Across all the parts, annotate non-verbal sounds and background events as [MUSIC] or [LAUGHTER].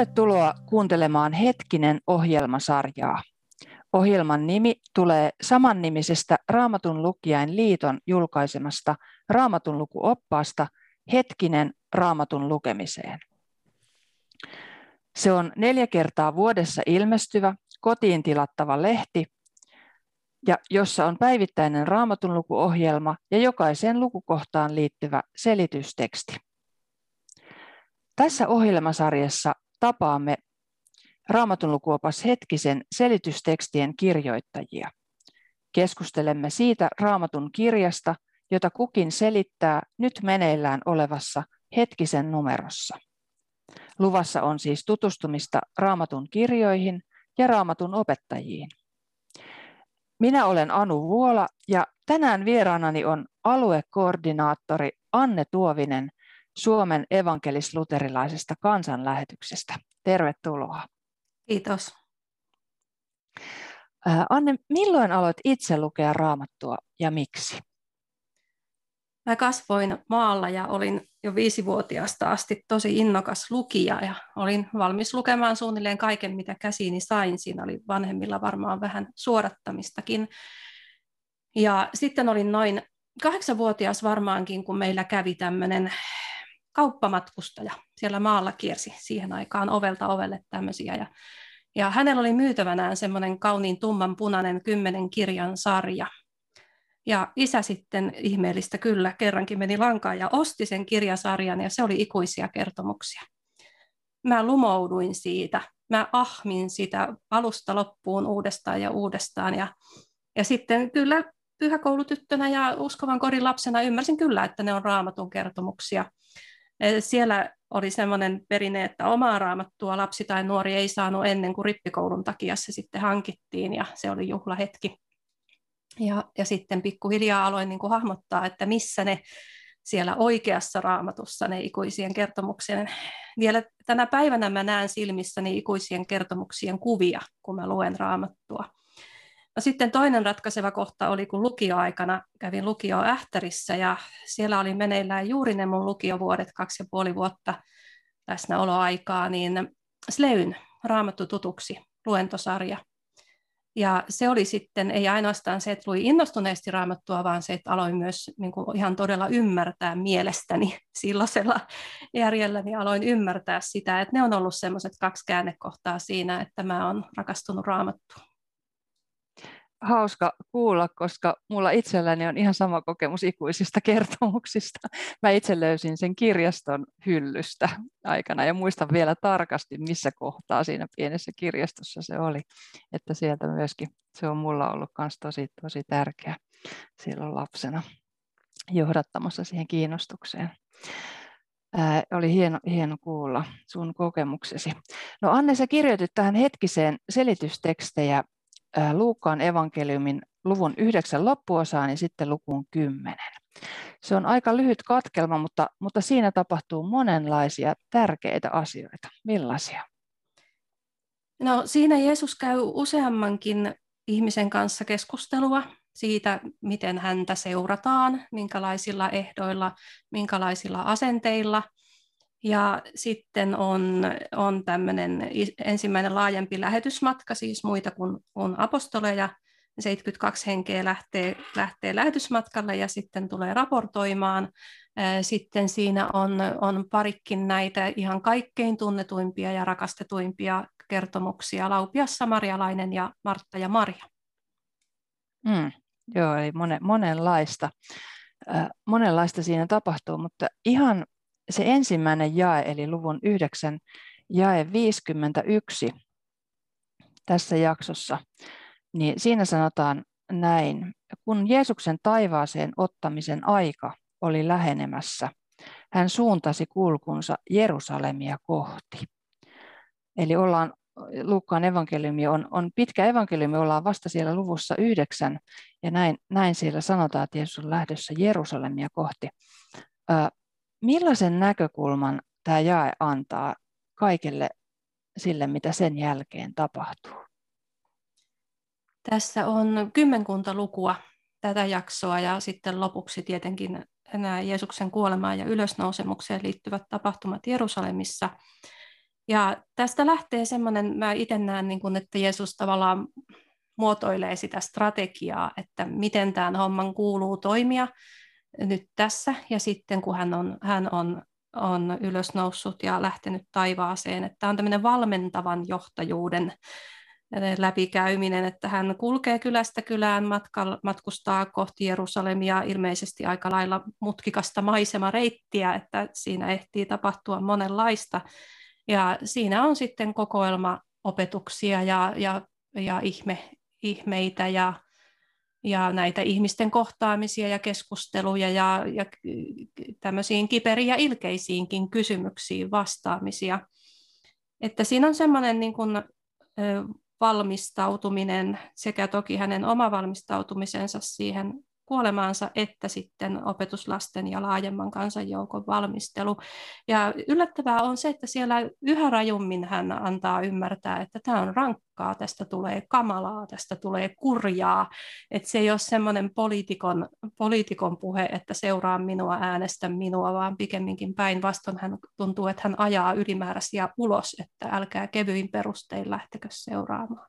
Tervetuloa kuuntelemaan Hetkinen ohjelmasarjaa. Ohjelman nimi tulee samannimisestä Raamatun lukijain liiton julkaisemasta Raamatun lukuoppaasta Hetkinen Raamatun lukemiseen. Se on neljä kertaa vuodessa ilmestyvä, kotiin tilattava lehti, ja jossa on päivittäinen Raamatun lukuohjelma ja jokaiseen lukukohtaan liittyvä selitysteksti. Tässä ohjelmasarjassa tapaamme Raamatun lukuopas hetkisen selitystekstien kirjoittajia. Keskustelemme siitä Raamatun kirjasta, jota kukin selittää nyt meneillään olevassa hetkisen numerossa. Luvassa on siis tutustumista Raamatun kirjoihin ja Raamatun opettajiin. Minä olen Anu Vuola ja tänään vieraanani on aluekoordinaattori Anne Tuovinen Suomen evankelis-luterilaisesta kansanlähetyksestä. Tervetuloa. Kiitos. Anne, milloin aloit itse lukea raamattua ja miksi? Mä kasvoin maalla ja olin jo viisivuotiaasta asti tosi innokas lukija ja olin valmis lukemaan suunnilleen kaiken, mitä käsiini sain. Siinä oli vanhemmilla varmaan vähän suorattamistakin. Ja sitten olin noin kahdeksanvuotias varmaankin, kun meillä kävi tämmöinen kauppamatkustaja siellä maalla kiersi siihen aikaan ovelta ovelle tämmöisiä. Ja, ja hänellä oli myytävänään semmoinen kauniin tumman punainen kymmenen kirjan sarja. Ja isä sitten ihmeellistä kyllä kerrankin meni lankaan ja osti sen kirjasarjan ja se oli ikuisia kertomuksia. Mä lumouduin siitä, mä ahmin sitä alusta loppuun uudestaan ja uudestaan ja, ja sitten kyllä pyhäkoulutyttönä ja uskovan kodin lapsena ymmärsin kyllä, että ne on raamatun kertomuksia. Siellä oli sellainen perinne, että omaa raamattua lapsi tai nuori ei saanut ennen kuin rippikoulun takia se sitten hankittiin ja se oli juhlahetki. Ja, ja sitten pikkuhiljaa aloin niin kuin hahmottaa, että missä ne siellä oikeassa raamatussa ne ikuisien kertomuksien. Vielä tänä päivänä mä näen silmissäni ikuisien kertomuksien kuvia, kun mä luen raamattua. No sitten toinen ratkaiseva kohta oli, kun lukioaikana kävin lukio Ähtärissä ja siellä oli meneillään juuri ne mun lukiovuodet, kaksi ja puoli vuotta läsnäoloaikaa, niin Sleyn Raamattu tutuksi luentosarja. Ja se oli sitten, ei ainoastaan se, että lui innostuneesti raamattua, vaan se, että aloin myös niin kuin ihan todella ymmärtää mielestäni [LAUGHS] silloisella järjellä, niin aloin ymmärtää sitä, että ne on ollut semmoiset kaksi käännekohtaa siinä, että mä oon rakastunut raamattuun hauska kuulla, koska mulla itselläni on ihan sama kokemus ikuisista [LAUGHS] kertomuksista. Mä itse löysin sen kirjaston hyllystä aikana ja muistan vielä tarkasti, missä kohtaa siinä pienessä kirjastossa se oli. Että sieltä myöskin se on mulla ollut myös tosi, tosi tärkeä silloin lapsena johdattamassa siihen kiinnostukseen. Ää, oli hieno, hieno kuulla sun kokemuksesi. No Anne, sä kirjoitit tähän hetkiseen selitystekstejä Luukkaan evankeliumin luvun yhdeksän loppuosaan ja sitten lukuun kymmenen. Se on aika lyhyt katkelma, mutta, mutta siinä tapahtuu monenlaisia tärkeitä asioita. Millaisia? No, siinä Jeesus käy useammankin ihmisen kanssa keskustelua siitä, miten häntä seurataan, minkälaisilla ehdoilla, minkälaisilla asenteilla – ja sitten on, on tämmöinen ensimmäinen laajempi lähetysmatka, siis muita kuin, kuin apostoleja. 72 henkeä lähtee, lähtee lähetysmatkalle ja sitten tulee raportoimaan. Sitten siinä on, on parikin näitä ihan kaikkein tunnetuimpia ja rakastetuimpia kertomuksia, Laupias Samarialainen ja Martta ja Maria. Mm, joo, eli monen, monenlaista, monenlaista siinä tapahtuu, mutta ihan se ensimmäinen jae, eli luvun 9, jae 51 tässä jaksossa, niin siinä sanotaan näin, kun Jeesuksen taivaaseen ottamisen aika oli lähenemässä, hän suuntasi kulkunsa Jerusalemia kohti. Eli ollaan, Luukkaan evankeliumi on, on pitkä evankeliumi, ollaan vasta siellä luvussa yhdeksän, ja näin, näin siellä sanotaan, että Jeesus on lähdössä Jerusalemia kohti millaisen näkökulman tämä jae antaa kaikille sille, mitä sen jälkeen tapahtuu? Tässä on kymmenkunta lukua tätä jaksoa ja sitten lopuksi tietenkin nämä Jeesuksen kuolemaan ja ylösnousemukseen liittyvät tapahtumat Jerusalemissa. Ja tästä lähtee semmoinen, mä itse näen, niin kun, että Jeesus tavallaan muotoilee sitä strategiaa, että miten tämän homman kuuluu toimia nyt tässä, ja sitten kun hän on, hän on, on ylösnoussut ja lähtenyt taivaaseen, että on tämmöinen valmentavan johtajuuden läpikäyminen, että hän kulkee kylästä kylään, matka, matkustaa kohti Jerusalemia ilmeisesti aika lailla mutkikasta maisemareittiä, että siinä ehtii tapahtua monenlaista. Ja siinä on sitten kokoelma opetuksia ja, ja, ja ihme, ihmeitä ja, ja näitä ihmisten kohtaamisia ja keskusteluja ja, ja tämmöisiin kiperiin ja ilkeisiinkin kysymyksiin vastaamisia. Että siinä on semmoinen niin kuin, valmistautuminen sekä toki hänen oma valmistautumisensa siihen kuolemaansa, että sitten opetuslasten ja laajemman kansanjoukon valmistelu. Ja yllättävää on se, että siellä yhä rajummin hän antaa ymmärtää, että tämä on rankkaa, tästä tulee kamalaa, tästä tulee kurjaa. Että se ei ole semmoinen poliitikon, poliitikon puhe, että seuraa minua, äänestä minua, vaan pikemminkin päinvastoin hän tuntuu, että hän ajaa ylimääräisiä ulos, että älkää kevyin perustein lähtekö seuraamaan.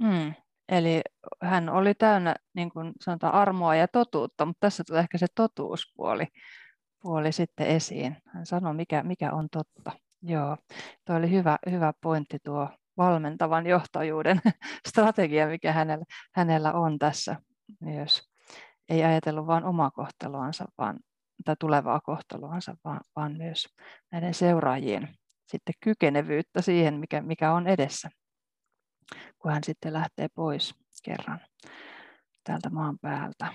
Mm. Eli hän oli täynnä niin kuin sanotaan, armoa ja totuutta, mutta tässä tulee ehkä se totuuspuoli puoli sitten esiin. Hän sanoi, mikä, mikä on totta. Joo, tuo oli hyvä, hyvä pointti tuo valmentavan johtajuuden [LAUGHS] strategia, mikä hänellä, hänellä on tässä myös. Ei ajatellut vain omaa kohtaloansa vaan, tai tulevaa kohtaloansa, vaan, vaan myös näiden seuraajien sitten kykenevyyttä siihen, mikä, mikä on edessä kun hän sitten lähtee pois kerran täältä maan päältä.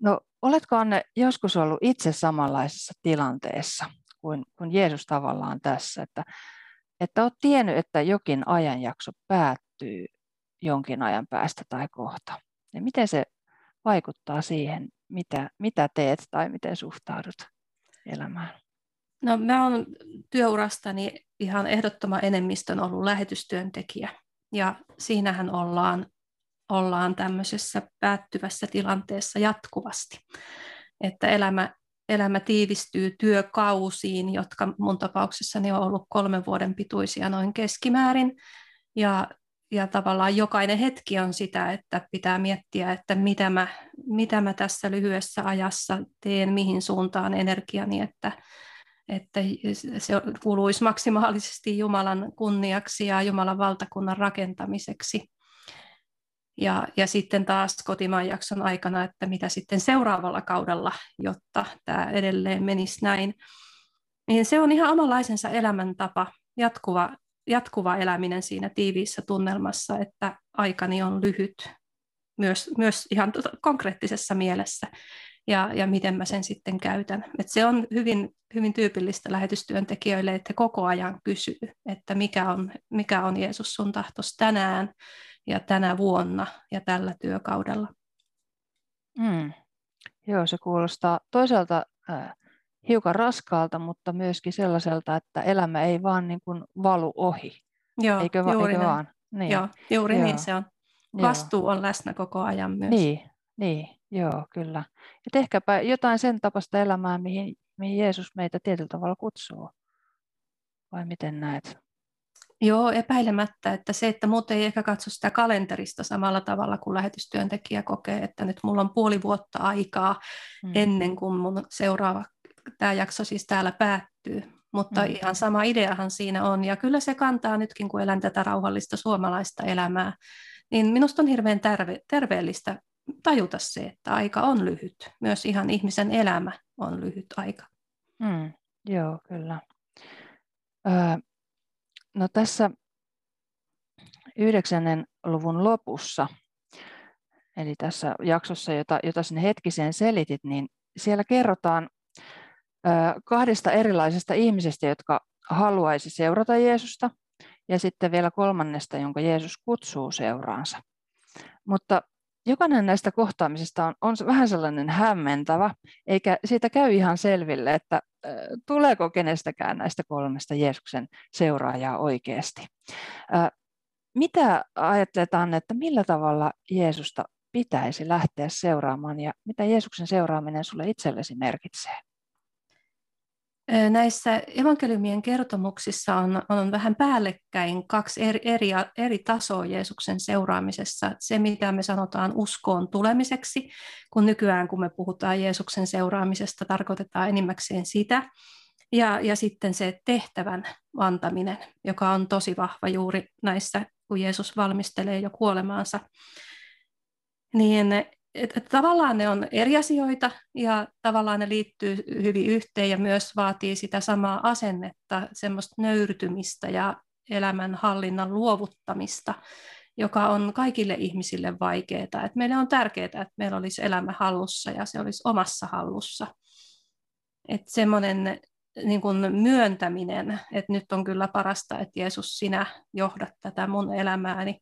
No, oletko Anne joskus ollut itse samanlaisessa tilanteessa kuin, kuin Jeesus tavallaan tässä, että, että olet tiennyt, että jokin ajanjakso päättyy jonkin ajan päästä tai kohta. Ja miten se vaikuttaa siihen, mitä, mitä teet tai miten suhtaudut elämään? No mä olen työurastani ihan ehdottoman enemmistön ollut lähetystyöntekijä. Ja siinähän ollaan, ollaan tämmöisessä päättyvässä tilanteessa jatkuvasti. Että elämä, elämä tiivistyy työkausiin, jotka mun tapauksessani on ollut kolmen vuoden pituisia noin keskimäärin. Ja, ja tavallaan jokainen hetki on sitä, että pitää miettiä, että mitä mä, mitä mä tässä lyhyessä ajassa teen, mihin suuntaan energiani, että, että se kuluisi maksimaalisesti Jumalan kunniaksi ja Jumalan valtakunnan rakentamiseksi. Ja, ja sitten taas kotimaan jakson aikana, että mitä sitten seuraavalla kaudella, jotta tämä edelleen menisi näin. Niin se on ihan omanlaisensa elämäntapa, jatkuva, jatkuva eläminen siinä tiiviissä tunnelmassa, että aikani on lyhyt, myös, myös ihan konkreettisessa mielessä ja, ja miten mä sen sitten käytän. Et se on hyvin, hyvin tyypillistä lähetystyöntekijöille, että koko ajan kysyy, että mikä on, mikä on Jeesus sun tahtos tänään ja tänä vuonna ja tällä työkaudella. Mm. Joo, se kuulostaa toisaalta äh, hiukan raskaalta, mutta myöskin sellaiselta, että elämä ei vaan niin kuin valu ohi. Joo, eikö, va- juuri eikö näin. vaan? Niin. Joo, juuri niin Joo. niin se on. Vastuu Joo. on läsnä koko ajan myös. Niin, niin. Joo, kyllä. Ja tehkääpä jotain sen tapasta elämää, mihin, mihin Jeesus meitä tietyllä tavalla kutsuu. Vai miten näet? Joo, epäilemättä, että se, että muut ei ehkä katso sitä kalenterista samalla tavalla kuin lähetystyöntekijä kokee, että nyt mulla on puoli vuotta aikaa mm. ennen kuin mun seuraava, tämä jakso siis täällä päättyy. Mutta mm. ihan sama ideahan siinä on, ja kyllä se kantaa nytkin, kun elän tätä rauhallista suomalaista elämää, niin minusta on hirveän terve, terveellistä tajuta se, että aika on lyhyt. Myös ihan ihmisen elämä on lyhyt aika. Mm, joo, kyllä. Öö, no tässä yhdeksännen luvun lopussa, eli tässä jaksossa, jota, jota sinne hetkiseen selitit, niin siellä kerrotaan öö, kahdesta erilaisesta ihmisestä, jotka haluaisi seurata Jeesusta, ja sitten vielä kolmannesta, jonka Jeesus kutsuu seuraansa. Mutta jokainen näistä kohtaamisista on, on vähän sellainen hämmentävä, eikä siitä käy ihan selville, että tuleeko kenestäkään näistä kolmesta Jeesuksen seuraajaa oikeasti. Mitä ajattetaan, että millä tavalla Jeesusta pitäisi lähteä seuraamaan ja mitä Jeesuksen seuraaminen sulle itsellesi merkitsee? Näissä evankeliumien kertomuksissa on, on vähän päällekkäin kaksi eri, eri, eri tasoa Jeesuksen seuraamisessa. Se, mitä me sanotaan uskoon tulemiseksi, kun nykyään kun me puhutaan Jeesuksen seuraamisesta, tarkoitetaan enimmäkseen sitä. Ja, ja sitten se tehtävän antaminen, joka on tosi vahva juuri näissä, kun Jeesus valmistelee jo kuolemaansa. Niin että tavallaan ne on eri asioita ja tavallaan ne liittyy hyvin yhteen ja myös vaatii sitä samaa asennetta, semmoista nöyrtymistä ja elämän hallinnan luovuttamista, joka on kaikille ihmisille vaikeaa. Että meille on tärkeää, että meillä olisi elämä hallussa ja se olisi omassa hallussa. Että semmoinen niin kuin myöntäminen, että nyt on kyllä parasta, että Jeesus, sinä johdat tätä mun elämääni,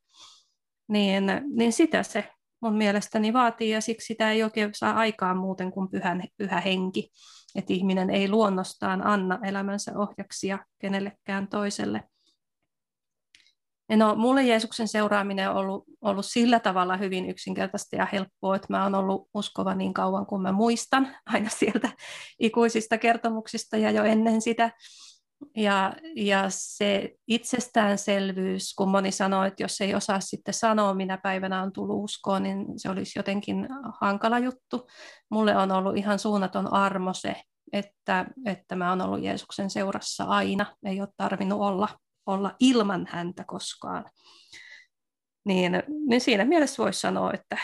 niin, niin sitä se mun mielestäni vaatii, ja siksi sitä ei oikein saa aikaan muuten kuin pyhän, pyhä henki. Että ihminen ei luonnostaan anna elämänsä ohjaksia kenellekään toiselle. No, mulle Jeesuksen seuraaminen on ollut, ollut sillä tavalla hyvin yksinkertaista ja helppoa, että mä oon ollut uskova niin kauan kuin mä muistan, aina sieltä ikuisista kertomuksista ja jo ennen sitä. Ja, ja se itsestäänselvyys, kun moni sanoo, että jos ei osaa sitten sanoa, minä päivänä on tullut uskoon, niin se olisi jotenkin hankala juttu. Mulle on ollut ihan suunnaton armo se, että, että mä oon ollut Jeesuksen seurassa aina. Ei ole tarvinnut olla, olla ilman häntä koskaan. Niin, niin siinä mielessä voisi sanoa, että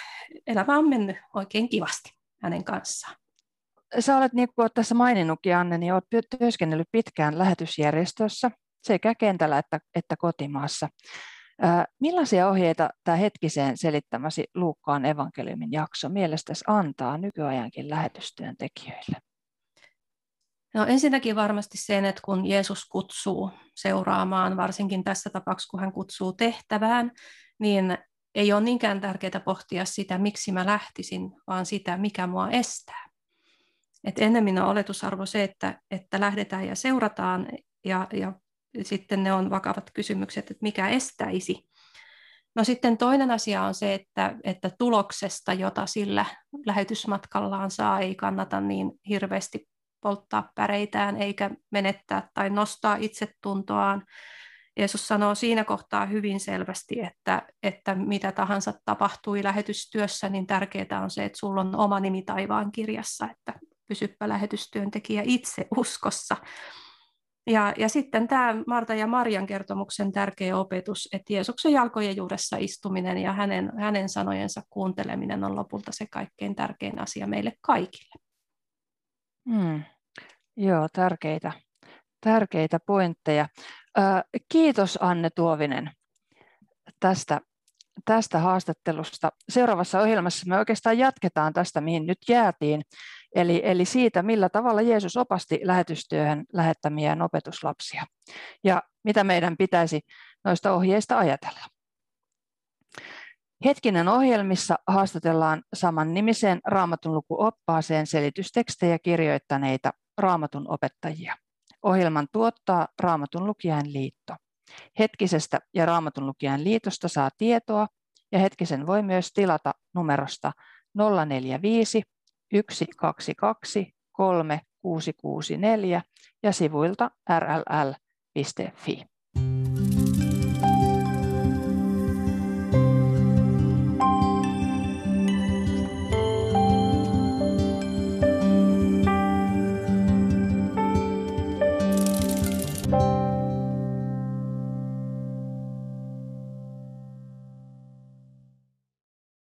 elämä on mennyt oikein kivasti hänen kanssaan sä olet, niin kuin olet tässä maininnutkin, Anne, niin olet työskennellyt pitkään lähetysjärjestössä sekä kentällä että, että kotimaassa. Millaisia ohjeita tämä hetkiseen selittämäsi Luukkaan evankeliumin jakso mielestäsi antaa nykyajankin lähetystyöntekijöille? No ensinnäkin varmasti sen, että kun Jeesus kutsuu seuraamaan, varsinkin tässä tapauksessa kun hän kutsuu tehtävään, niin ei ole niinkään tärkeää pohtia sitä, miksi mä lähtisin, vaan sitä, mikä mua estää. Et ennemmin on oletusarvo se, että, että lähdetään ja seurataan, ja, ja sitten ne on vakavat kysymykset, että mikä estäisi. No sitten toinen asia on se, että, että tuloksesta, jota sillä lähetysmatkallaan saa, ei kannata niin hirveästi polttaa päreitään eikä menettää tai nostaa itsetuntoaan. Jeesus sanoo siinä kohtaa hyvin selvästi, että, että mitä tahansa tapahtui lähetystyössä, niin tärkeää on se, että sulla on oma nimi taivaan kirjassa, että pysyppä lähetystyöntekijä itse uskossa. Ja, ja sitten tämä Marta ja Marian kertomuksen tärkeä opetus, että Jeesuksen jalkojen juuressa istuminen ja hänen, hänen sanojensa kuunteleminen on lopulta se kaikkein tärkein asia meille kaikille. Hmm. Joo, tärkeitä, tärkeitä pointteja. kiitos Anne Tuovinen tästä, tästä haastattelusta. Seuraavassa ohjelmassa me oikeastaan jatketaan tästä, mihin nyt jäätiin. Eli, eli siitä, millä tavalla Jeesus opasti lähetystyöhön lähettämiään opetuslapsia ja mitä meidän pitäisi noista ohjeista ajatella. Hetkinen ohjelmissa haastatellaan saman nimiseen raamatun lukuoppaaseen selitystekstejä kirjoittaneita raamatun opettajia. Ohjelman tuottaa Raamatun lukijan liitto. Hetkisestä ja Raamatun lukijan liitosta saa tietoa ja hetkisen voi myös tilata numerosta 045 122 3664 ja sivuilta rll.fi.